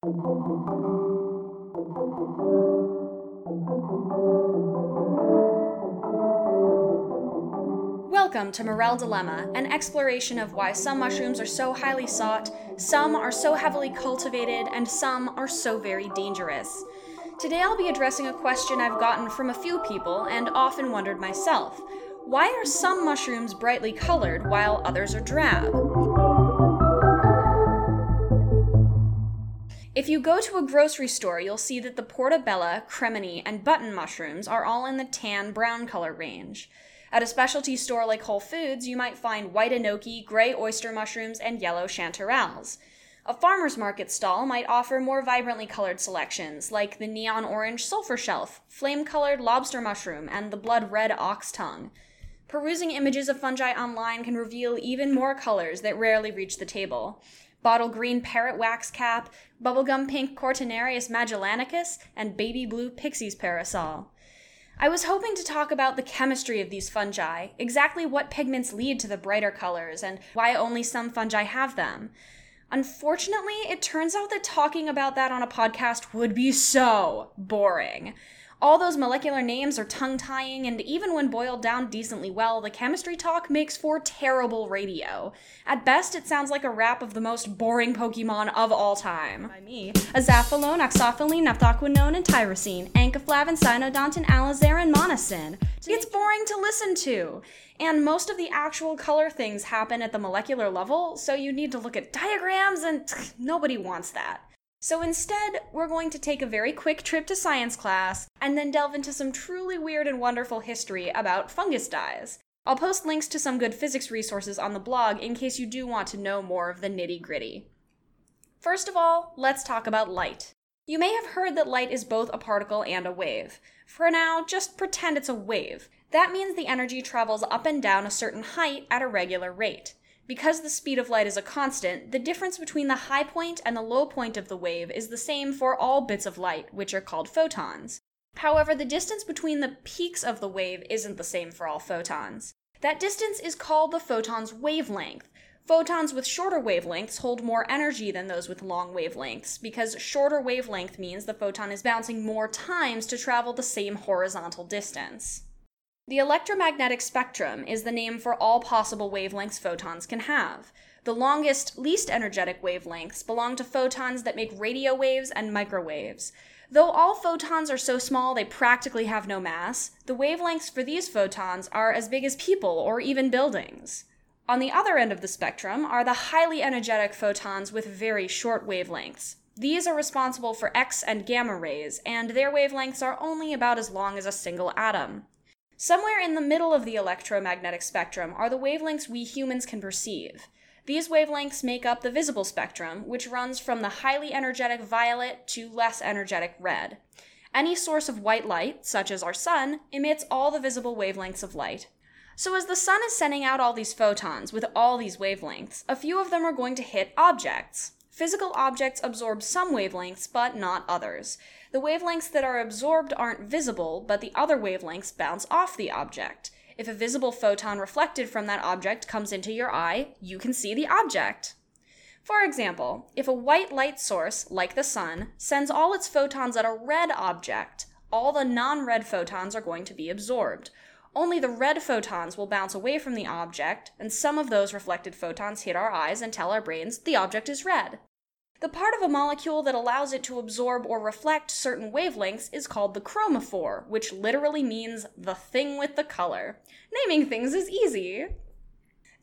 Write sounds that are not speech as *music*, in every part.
Welcome to Morel Dilemma, an exploration of why some mushrooms are so highly sought, some are so heavily cultivated, and some are so very dangerous. Today I'll be addressing a question I've gotten from a few people and often wondered myself. Why are some mushrooms brightly colored while others are drab? If you go to a grocery store, you'll see that the portobello, cremini, and button mushrooms are all in the tan brown color range. At a specialty store like Whole Foods, you might find white enoki, gray oyster mushrooms, and yellow chanterelles. A farmer's market stall might offer more vibrantly colored selections, like the neon orange sulfur shelf, flame colored lobster mushroom, and the blood red ox tongue. Perusing images of fungi online can reveal even more colors that rarely reach the table. Bottle green parrot wax cap, bubblegum pink Cortinarius magellanicus, and baby blue Pixie's parasol. I was hoping to talk about the chemistry of these fungi, exactly what pigments lead to the brighter colors, and why only some fungi have them. Unfortunately, it turns out that talking about that on a podcast would be so boring. All those molecular names are tongue tying, and even when boiled down decently well, the chemistry talk makes for terrible radio. At best, it sounds like a rap of the most boring Pokemon of all time. By me. Azathiolone, oxopholine, naphthoquinone, and tyrosine, ankaflavin, cynodontin, alizarin, monosin. It's boring to listen to. And most of the actual color things happen at the molecular level, so you need to look at diagrams, and *sniffs* nobody wants that. So instead, we're going to take a very quick trip to science class and then delve into some truly weird and wonderful history about fungus dyes. I'll post links to some good physics resources on the blog in case you do want to know more of the nitty gritty. First of all, let's talk about light. You may have heard that light is both a particle and a wave. For now, just pretend it's a wave. That means the energy travels up and down a certain height at a regular rate. Because the speed of light is a constant, the difference between the high point and the low point of the wave is the same for all bits of light, which are called photons. However, the distance between the peaks of the wave isn't the same for all photons. That distance is called the photon's wavelength. Photons with shorter wavelengths hold more energy than those with long wavelengths, because shorter wavelength means the photon is bouncing more times to travel the same horizontal distance. The electromagnetic spectrum is the name for all possible wavelengths photons can have. The longest, least energetic wavelengths belong to photons that make radio waves and microwaves. Though all photons are so small they practically have no mass, the wavelengths for these photons are as big as people or even buildings. On the other end of the spectrum are the highly energetic photons with very short wavelengths. These are responsible for X and gamma rays, and their wavelengths are only about as long as a single atom. Somewhere in the middle of the electromagnetic spectrum are the wavelengths we humans can perceive. These wavelengths make up the visible spectrum, which runs from the highly energetic violet to less energetic red. Any source of white light, such as our sun, emits all the visible wavelengths of light. So, as the sun is sending out all these photons with all these wavelengths, a few of them are going to hit objects. Physical objects absorb some wavelengths, but not others. The wavelengths that are absorbed aren't visible, but the other wavelengths bounce off the object. If a visible photon reflected from that object comes into your eye, you can see the object. For example, if a white light source, like the sun, sends all its photons at a red object, all the non red photons are going to be absorbed. Only the red photons will bounce away from the object, and some of those reflected photons hit our eyes and tell our brains the object is red. The part of a molecule that allows it to absorb or reflect certain wavelengths is called the chromophore, which literally means the thing with the color. Naming things is easy.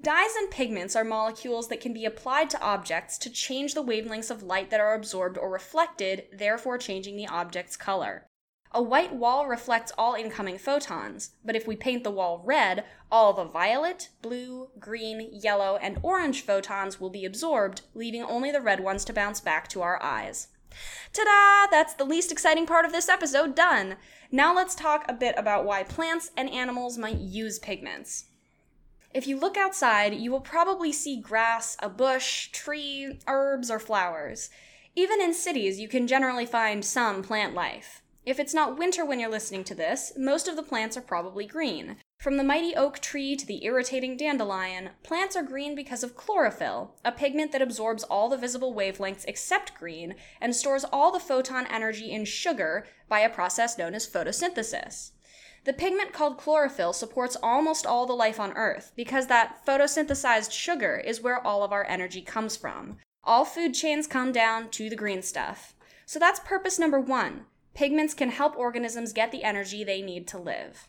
Dyes and pigments are molecules that can be applied to objects to change the wavelengths of light that are absorbed or reflected, therefore changing the object's color. A white wall reflects all incoming photons, but if we paint the wall red, all the violet, blue, green, yellow, and orange photons will be absorbed, leaving only the red ones to bounce back to our eyes. Ta da! That's the least exciting part of this episode done! Now let's talk a bit about why plants and animals might use pigments. If you look outside, you will probably see grass, a bush, tree, herbs, or flowers. Even in cities, you can generally find some plant life. If it's not winter when you're listening to this, most of the plants are probably green. From the mighty oak tree to the irritating dandelion, plants are green because of chlorophyll, a pigment that absorbs all the visible wavelengths except green and stores all the photon energy in sugar by a process known as photosynthesis. The pigment called chlorophyll supports almost all the life on Earth because that photosynthesized sugar is where all of our energy comes from. All food chains come down to the green stuff. So that's purpose number one. Pigments can help organisms get the energy they need to live.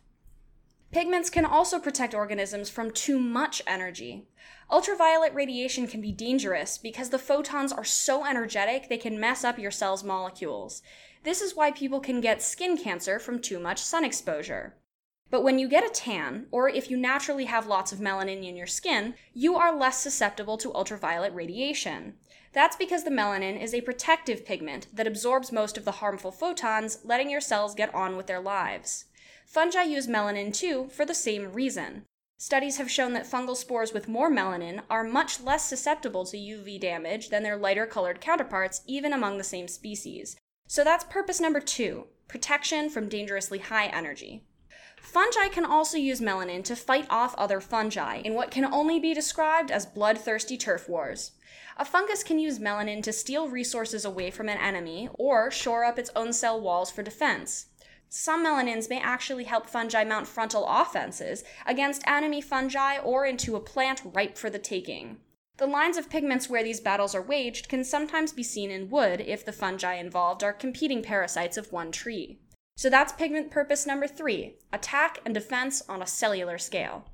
Pigments can also protect organisms from too much energy. Ultraviolet radiation can be dangerous because the photons are so energetic they can mess up your cell's molecules. This is why people can get skin cancer from too much sun exposure. But when you get a tan, or if you naturally have lots of melanin in your skin, you are less susceptible to ultraviolet radiation. That's because the melanin is a protective pigment that absorbs most of the harmful photons, letting your cells get on with their lives. Fungi use melanin too for the same reason. Studies have shown that fungal spores with more melanin are much less susceptible to UV damage than their lighter colored counterparts, even among the same species. So that's purpose number two protection from dangerously high energy. Fungi can also use melanin to fight off other fungi in what can only be described as bloodthirsty turf wars. A fungus can use melanin to steal resources away from an enemy or shore up its own cell walls for defense. Some melanins may actually help fungi mount frontal offenses against enemy fungi or into a plant ripe for the taking. The lines of pigments where these battles are waged can sometimes be seen in wood if the fungi involved are competing parasites of one tree. So that's pigment purpose number three attack and defense on a cellular scale.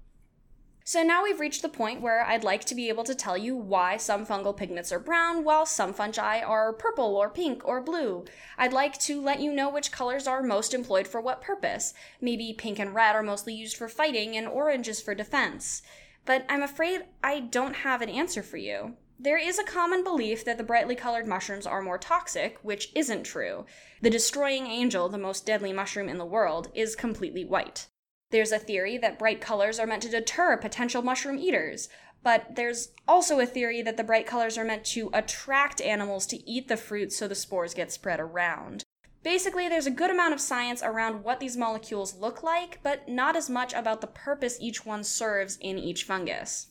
So now we've reached the point where I'd like to be able to tell you why some fungal pigments are brown while some fungi are purple or pink or blue. I'd like to let you know which colors are most employed for what purpose. Maybe pink and red are mostly used for fighting and orange is for defense. But I'm afraid I don't have an answer for you. There is a common belief that the brightly colored mushrooms are more toxic, which isn't true. The destroying angel, the most deadly mushroom in the world, is completely white. There's a theory that bright colors are meant to deter potential mushroom eaters, but there's also a theory that the bright colors are meant to attract animals to eat the fruit so the spores get spread around. Basically, there's a good amount of science around what these molecules look like, but not as much about the purpose each one serves in each fungus.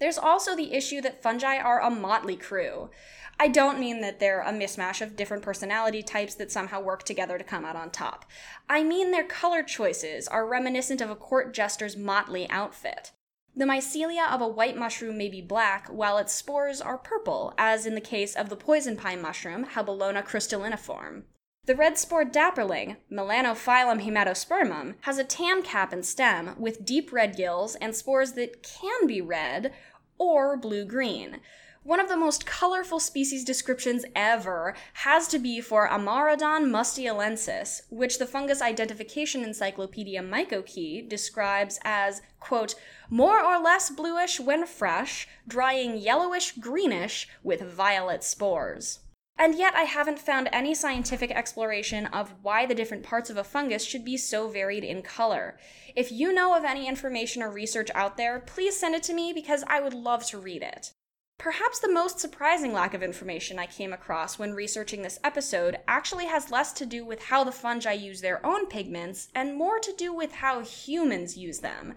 There's also the issue that fungi are a motley crew. I don't mean that they're a mismatch of different personality types that somehow work together to come out on top. I mean their color choices are reminiscent of a court jester's motley outfit. The mycelia of a white mushroom may be black, while its spores are purple, as in the case of the poison pine mushroom, Hebeloma crustuliniforme. The red spored dapperling, Melanophyllum hematospermum, has a tan cap and stem with deep red gills and spores that can be red or blue green. One of the most colorful species descriptions ever has to be for Amaurodon mustialaensis, which the Fungus Identification Encyclopedia MycoKey describes as, quote, more or less bluish when fresh, drying yellowish greenish with violet spores. And yet, I haven't found any scientific exploration of why the different parts of a fungus should be so varied in color. If you know of any information or research out there, please send it to me because I would love to read it. Perhaps the most surprising lack of information I came across when researching this episode actually has less to do with how the fungi use their own pigments and more to do with how humans use them.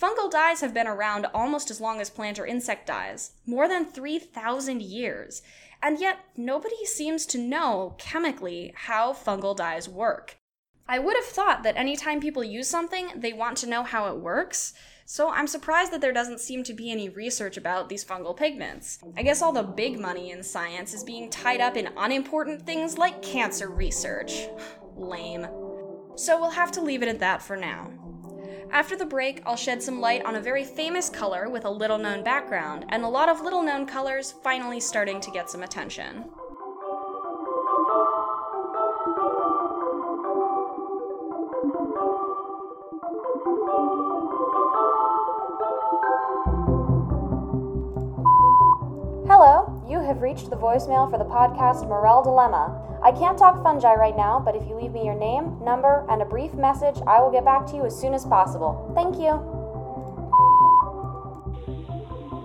Fungal dyes have been around almost as long as plant or insect dyes, more than 3,000 years, and yet nobody seems to know chemically how fungal dyes work. I would have thought that anytime people use something, they want to know how it works. So I'm surprised that there doesn't seem to be any research about these fungal pigments. I guess all the big money in science is being tied up in unimportant things like cancer research. *sighs* Lame. So we'll have to leave it at that for now. After the break, I'll shed some light on a very famous color with a little known background, and a lot of little known colors finally starting to get some attention. Have reached the voicemail for the podcast Morel Dilemma. I can't talk fungi right now, but if you leave me your name, number, and a brief message, I will get back to you as soon as possible. Thank you.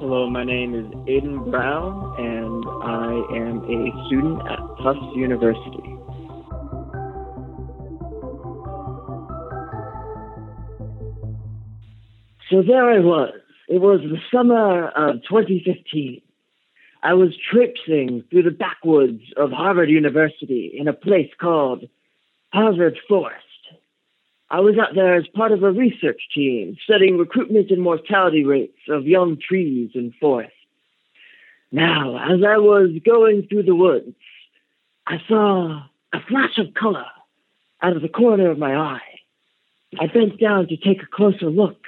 Hello, my name is Aiden Brown, and I am a student at Tufts University. So there I was. It was the summer of 2015. I was traipsing through the backwoods of Harvard University in a place called Harvard Forest. I was out there as part of a research team studying recruitment and mortality rates of young trees and forests. Now, as I was going through the woods, I saw a flash of color out of the corner of my eye. I bent down to take a closer look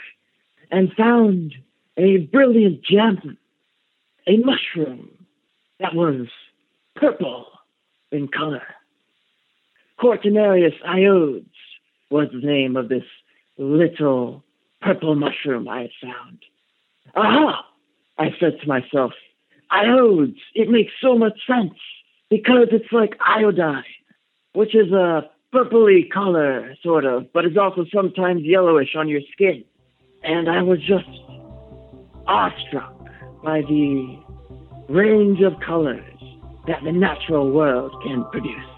and found a brilliant gem, a mushroom that was purple in color. Cortinarius iodes was the name of this little purple mushroom I had found. Aha! I said to myself, iodes, it makes so much sense because it's like iodine, which is a purpley color, sort of, but is also sometimes yellowish on your skin. And I was just awestruck by the range of colors that the natural world can produce.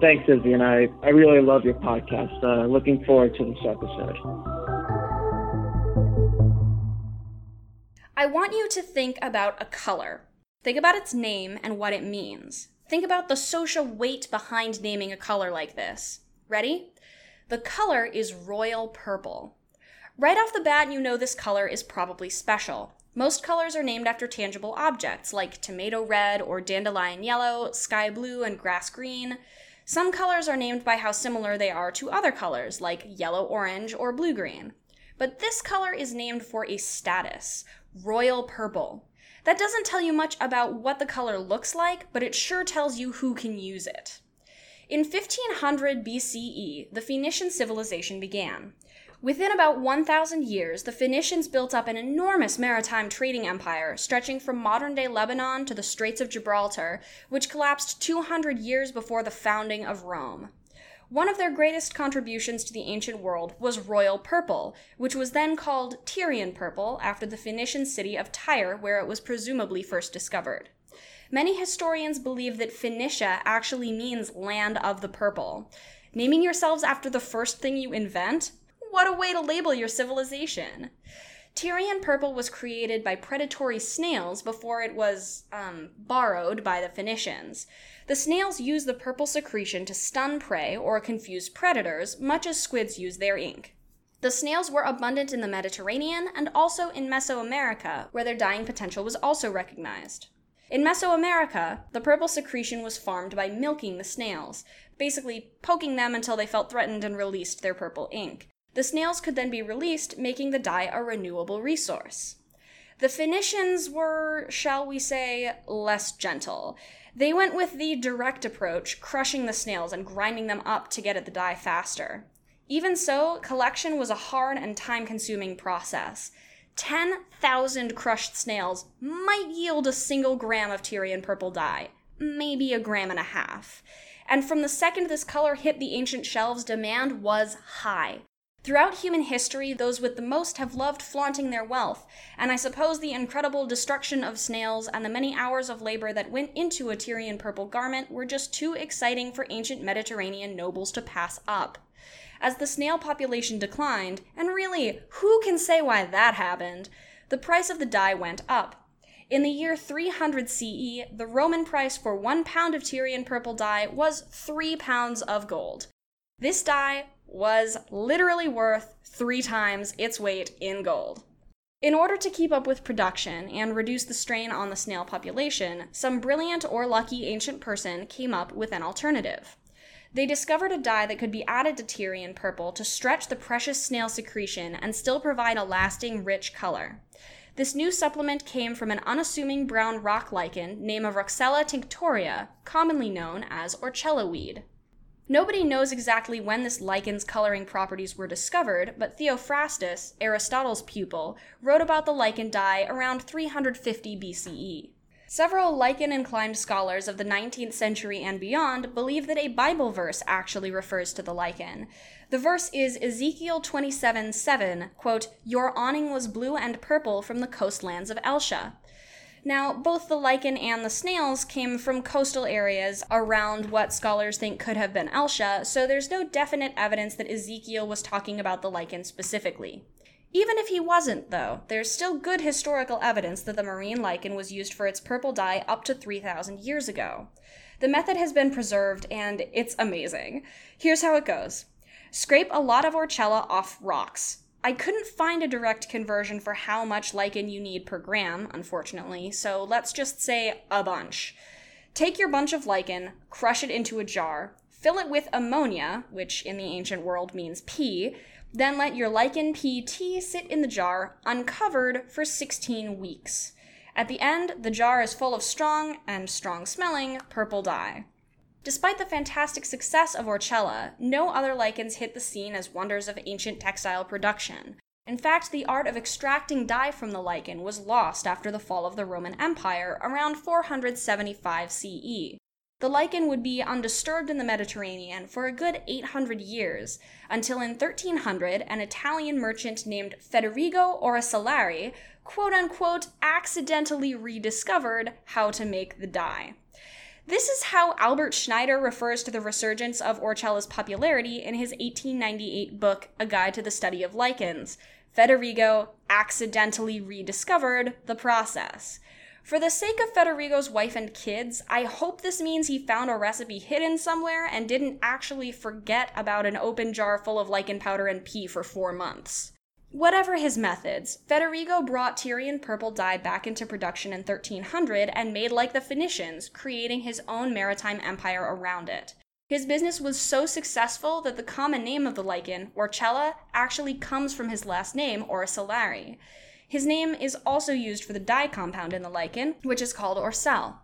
Thanks, Izzy, and I, I really love your podcast. Uh, looking forward to this episode. I want you to think about a color. Think about its name and what it means. Think about the social weight behind naming a color like this. Ready? The color is royal purple. Right off the bat, you know this color is probably special. Most colors are named after tangible objects like tomato red or dandelion yellow, sky blue, and grass green. Some colors are named by how similar they are to other colors like yellow orange or blue green. But this color is named for a status royal purple. That doesn't tell you much about what the color looks like, but it sure tells you who can use it. In 1500 BCE, the Phoenician civilization began. Within about 1,000 years, the Phoenicians built up an enormous maritime trading empire stretching from modern day Lebanon to the Straits of Gibraltar, which collapsed 200 years before the founding of Rome. One of their greatest contributions to the ancient world was royal purple, which was then called Tyrian purple after the Phoenician city of Tyre, where it was presumably first discovered. Many historians believe that Phoenicia actually means land of the purple. Naming yourselves after the first thing you invent? What a way to label your civilization. Tyrian purple was created by predatory snails before it was um, borrowed by the Phoenicians. The snails use the purple secretion to stun prey or confuse predators, much as squids use their ink. The snails were abundant in the Mediterranean and also in Mesoamerica, where their dyeing potential was also recognized. In Mesoamerica, the purple secretion was farmed by milking the snails, basically poking them until they felt threatened and released their purple ink. The snails could then be released, making the dye a renewable resource. The Phoenicians were, shall we say, less gentle. They went with the direct approach, crushing the snails and grinding them up to get at the dye faster. Even so, collection was a hard and time consuming process. 10,000 crushed snails might yield a single gram of Tyrian purple dye, maybe a gram and a half. And from the second this color hit the ancient shelves, demand was high. Throughout human history, those with the most have loved flaunting their wealth, and I suppose the incredible destruction of snails and the many hours of labor that went into a Tyrian purple garment were just too exciting for ancient Mediterranean nobles to pass up. As the snail population declined, and really, who can say why that happened, the price of the dye went up. In the year 300 CE, the Roman price for one pound of Tyrian purple dye was three pounds of gold. This dye was literally worth three times its weight in gold. In order to keep up with production and reduce the strain on the snail population, some brilliant or lucky ancient person came up with an alternative. They discovered a dye that could be added to Tyrian purple to stretch the precious snail secretion and still provide a lasting, rich color. This new supplement came from an unassuming brown rock lichen named Roccella tinctoria, commonly known as Orchella weed. Nobody knows exactly when this lichen's coloring properties were discovered, but Theophrastus, Aristotle's pupil, wrote about the lichen dye around 350 BCE. Several lichen inclined scholars of the 19th century and beyond believe that a Bible verse actually refers to the lichen. The verse is Ezekiel 27 7, quote, Your awning was blue and purple from the coastlands of Elishah. Now, both the lichen and the snails came from coastal areas around what scholars think could have been Elishah, so there's no definite evidence that Ezekiel was talking about the lichen specifically. Even if he wasn't, though, there's still good historical evidence that the marine lichen was used for its purple dye up to 3,000 years ago. The method has been preserved and it's amazing. Here's how it goes Scrape a lot of Orchella off rocks. I couldn't find a direct conversion for how much lichen you need per gram, unfortunately, so let's just say a bunch. Take your bunch of lichen, crush it into a jar, fill it with ammonia, which in the ancient world means pee, then let your lichen PT sit in the jar, uncovered, for 16 weeks. At the end, the jar is full of strong and strong smelling purple dye. Despite the fantastic success of Orchella, no other lichens hit the scene as wonders of ancient textile production. In fact, the art of extracting dye from the lichen was lost after the fall of the Roman Empire around 475 CE. The lichen would be undisturbed in the Mediterranean for a good 800 years, until in 1300 an Italian merchant named Federigo Orselari, quote unquote, accidentally rediscovered how to make the dye. This is how Albert Schneider refers to the resurgence of Orchella's popularity in his 1898 book, A Guide to the Study of Lichens. Federigo accidentally rediscovered the process. For the sake of Federigo's wife and kids, I hope this means he found a recipe hidden somewhere and didn't actually forget about an open jar full of lichen powder and pee for four months. Whatever his methods, Federigo brought Tyrian purple dye back into production in 1300 and made like the Phoenicians, creating his own maritime empire around it. His business was so successful that the common name of the lichen, Orchella, actually comes from his last name, Orselari. His name is also used for the dye compound in the lichen, which is called Orcelle.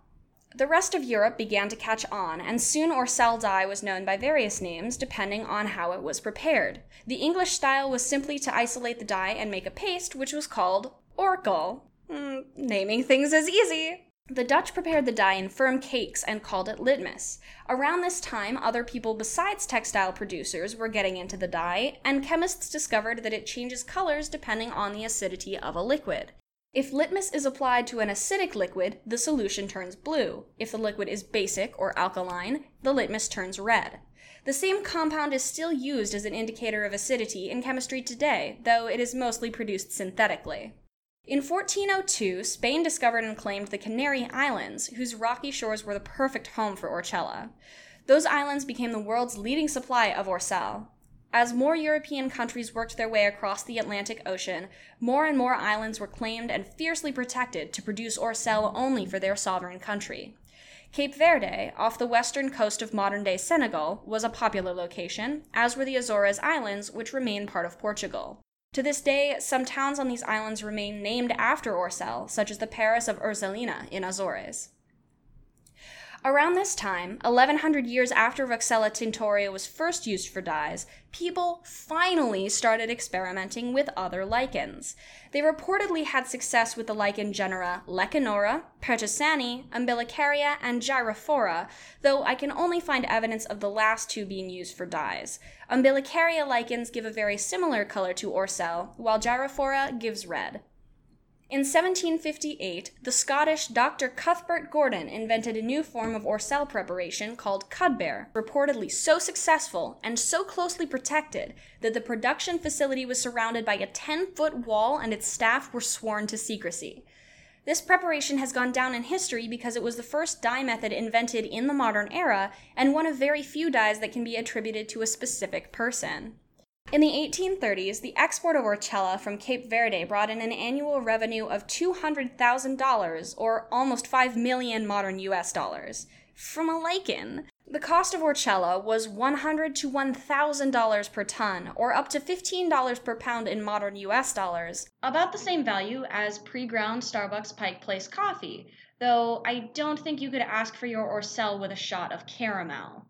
The rest of Europe began to catch on, and soon Orcelle dye was known by various names depending on how it was prepared. The English style was simply to isolate the dye and make a paste, which was called Orchel. Mm, naming things is easy. The Dutch prepared the dye in firm cakes and called it litmus. Around this time, other people besides textile producers were getting into the dye, and chemists discovered that it changes colors depending on the acidity of a liquid. If litmus is applied to an acidic liquid, the solution turns blue. If the liquid is basic or alkaline, the litmus turns red. The same compound is still used as an indicator of acidity in chemistry today, though it is mostly produced synthetically. In 1402, Spain discovered and claimed the Canary Islands, whose rocky shores were the perfect home for Orchella. Those islands became the world's leading supply of Orcelle. As more European countries worked their way across the Atlantic Ocean, more and more islands were claimed and fiercely protected to produce or sell only for their sovereign country. Cape Verde, off the western coast of modern day Senegal, was a popular location, as were the Azores Islands, which remain part of Portugal. To this day, some towns on these islands remain named after Orcelle, such as the Paris of Urzelina in Azores. Around this time, 1100 years after Roccella tinctoria was first used for dyes, people finally started experimenting with other lichens. They reportedly had success with the lichen genera Lecanora, Pertusaria, Umbilicaria, and Gyrophora, though I can only find evidence of the last two being used for dyes. Umbilicaria lichens give a very similar color to Orcelle, while Gyrophora gives red. In 1758, the Scottish Dr. Cuthbert Gordon invented a new form of Orcelle preparation called cudbear, reportedly so successful and so closely protected that the production facility was surrounded by a 10 foot wall and its staff were sworn to secrecy. This preparation has gone down in history because it was the first dye method invented in the modern era and one of very few dyes that can be attributed to a specific person. In the 1830s, the export of Orchella from Cape Verde brought in an annual revenue of $200,000, or almost 5 million modern US dollars, from a lichen. The cost of Orchella was 100 to $1,000 per ton, or up to $15 per pound in modern US dollars, about the same value as pre ground Starbucks Pike Place coffee, though I don't think you could ask for your Orcelle with a shot of caramel.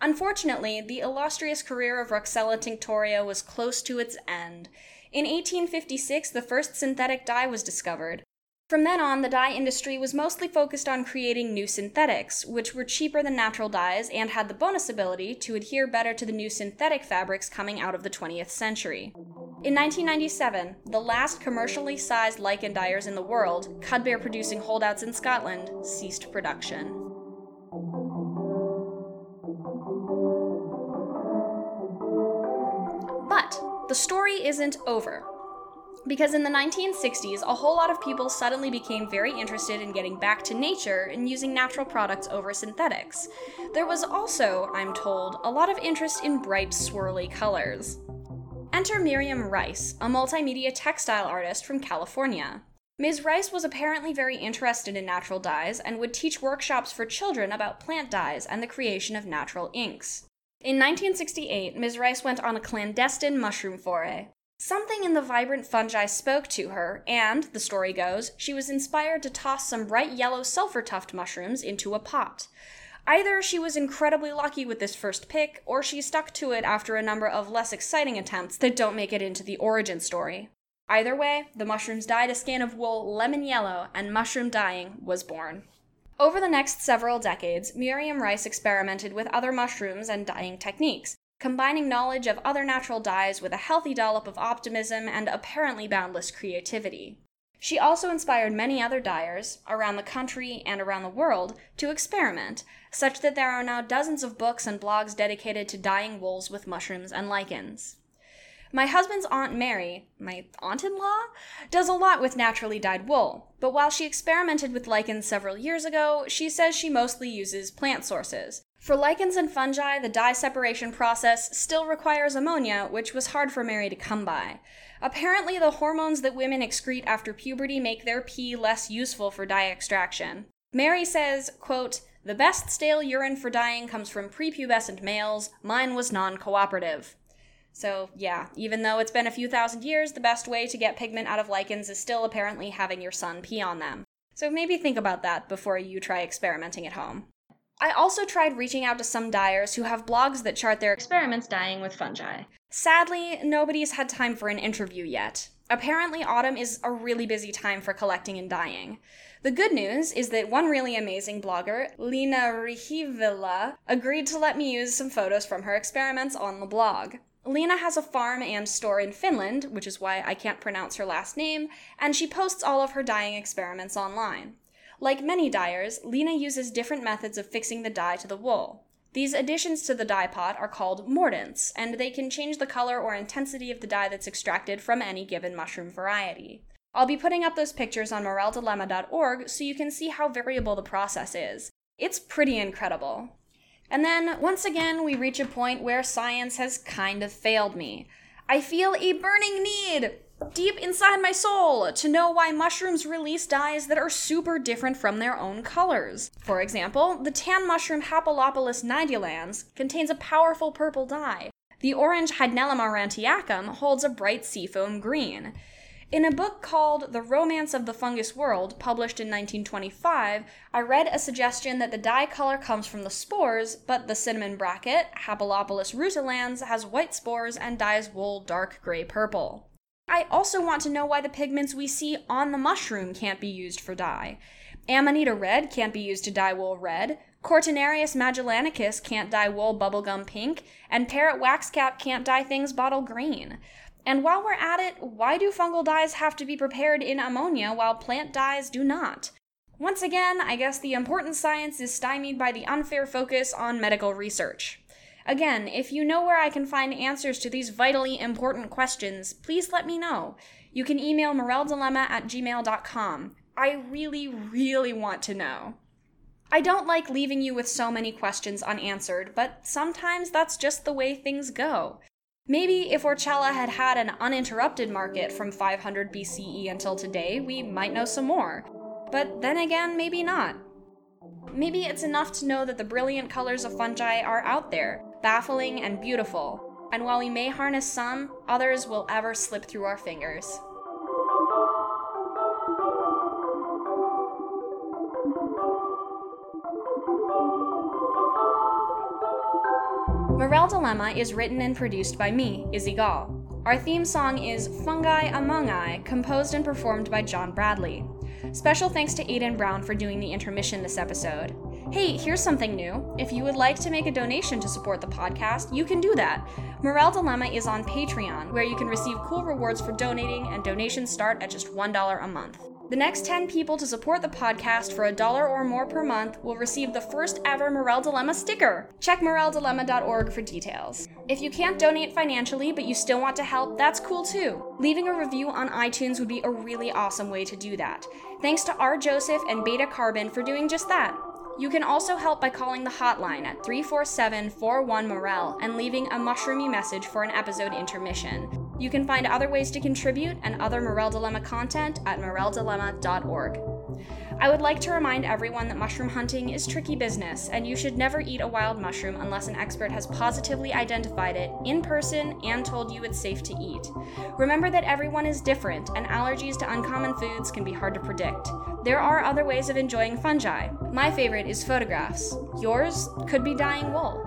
Unfortunately, the illustrious career of Roccella tinctoria was close to its end. In 1856, the first synthetic dye was discovered. From then on, the dye industry was mostly focused on creating new synthetics, which were cheaper than natural dyes and had the bonus ability to adhere better to the new synthetic fabrics coming out of the 20th century. In 1997, the last commercially sized lichen dyers in the world, Cudbear producing holdouts in Scotland, ceased production. The story isn't over. Because in the 1960s, a whole lot of people suddenly became very interested in getting back to nature and using natural products over synthetics. There was also, I'm told, a lot of interest in bright, swirly colors. Enter Miriam Rice, a multimedia textile artist from California. Ms. Rice was apparently very interested in natural dyes and would teach workshops for children about plant dyes and the creation of natural inks. In 1968, Ms. Rice went on a clandestine mushroom foray. Something in the vibrant fungi spoke to her, and, the story goes, she was inspired to toss some bright yellow sulfur tuft mushrooms into a pot. Either she was incredibly lucky with this first pick, or she stuck to it after a number of less exciting attempts that don't make it into the origin story. Either way, the mushrooms dyed a skein of wool lemon yellow, and mushroom dyeing was born. Over the next several decades, Miriam Rice experimented with other mushrooms and dyeing techniques, combining knowledge of other natural dyes with a healthy dollop of optimism and apparently boundless creativity. She also inspired many other dyers, around the country and around the world, to experiment, such that there are now dozens of books and blogs dedicated to dyeing wools with mushrooms and lichens. My husband's Aunt Mary, my aunt in law, does a lot with naturally dyed wool, but while she experimented with lichens several years ago, she says she mostly uses plant sources. For lichens and fungi, the dye separation process still requires ammonia, which was hard for Mary to come by. Apparently, the hormones that women excrete after puberty make their pee less useful for dye extraction. Mary says, quote, the best stale urine for dyeing comes from prepubescent males. Mine was non cooperative. So, yeah, even though it's been a few thousand years, the best way to get pigment out of lichens is still apparently having your son pee on them. So maybe think about that before you try experimenting at home. I also tried reaching out to some dyers who have blogs that chart their experiments dyeing with fungi. Sadly, nobody's had time for an interview yet. Apparently, autumn is a really busy time for collecting and dyeing. The good news is that one really amazing blogger, Lena Rihivila, agreed to let me use some photos from her experiments on the blog. Lena has a farm and store in Finland, which is why I can't pronounce her last name, and she posts all of her dyeing experiments online. Like many dyers, Lena uses different methods of fixing the dye to the wool. These additions to the dye pot are called mordants, and they can change the color or intensity of the dye that's extracted from any given mushroom variety. I'll be putting up those pictures on moreldilemma.org so you can see how variable the process is. It's pretty incredible. And then, once again, we reach a point where science has kind of failed me. I feel a burning need, deep inside my soul, to know why mushrooms release dyes that are super different from their own colors. For example, the tan mushroom Hapalopilus nidulans contains a powerful purple dye. The orange Hydnellum aurantiacum holds a bright seafoam green. In a book called The Romance of the Fungus World, published in 1925, I read a suggestion that the dye color comes from the spores, but the cinnamon bracket, Hapalopilus rutilans, has white spores and dyes wool dark gray purple. I also want to know why the pigments we see on the mushroom can't be used for dye. Amanita red can't be used to dye wool red, Cortinarius magellanicus can't dye wool bubblegum pink, and parrot waxcap can't dye things bottle green. And while we're at it, why do fungal dyes have to be prepared in ammonia while plant dyes do not? Once again, I guess the important science is stymied by the unfair focus on medical research. Again, if you know where I can find answers to these vitally important questions, please let me know. You can email moreldilemma at gmail.com. I really, really want to know. I don't like leaving you with so many questions unanswered, but sometimes that's just the way things go. Maybe if Orchella had had an uninterrupted market from 500 BCE until today, we might know some more. But then again, maybe not. Maybe it's enough to know that the brilliant colors of fungi are out there, baffling and beautiful, and while we may harness some, others will ever slip through our fingers. Morel Dilemma is written and produced by me, Izzy Gall. Our theme song is Fungi Among I, composed and performed by John Bradley. Special thanks to Aidan Brown for doing the intermission this episode. Hey, here's something new. If you would like to make a donation to support the podcast, you can do that. Morel Dilemma is on Patreon, where you can receive cool rewards for donating, and donations start at just $1 a month. The next 10 people to support the podcast for a dollar or more per month will receive the first ever Morel Dilemma sticker. Check moreldilemma.org for details. If you can't donate financially but you still want to help, that's cool too. Leaving a review on iTunes would be a really awesome way to do that. Thanks to R. Joseph and Beta Carbon for doing just that. You can also help by calling the hotline at 347 41 Morel and leaving a mushroomy message for an episode intermission. You can find other ways to contribute and other Morel Dilemma content at moreldilemma.org. I would like to remind everyone that mushroom hunting is tricky business, and you should never eat a wild mushroom unless an expert has positively identified it in person and told you it's safe to eat. Remember that everyone is different, and allergies to uncommon foods can be hard to predict. There are other ways of enjoying fungi. My favorite is photographs. Yours could be dyeing wool.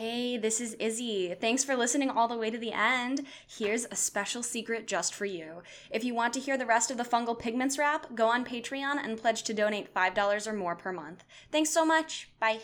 Hey, this is Izzy. Thanks for listening all the way to the end. Here's a special secret just for you. If you want to hear the rest of the Fungal Pigments rap, go on Patreon and pledge to donate $5 or more per month. Thanks so much. Bye.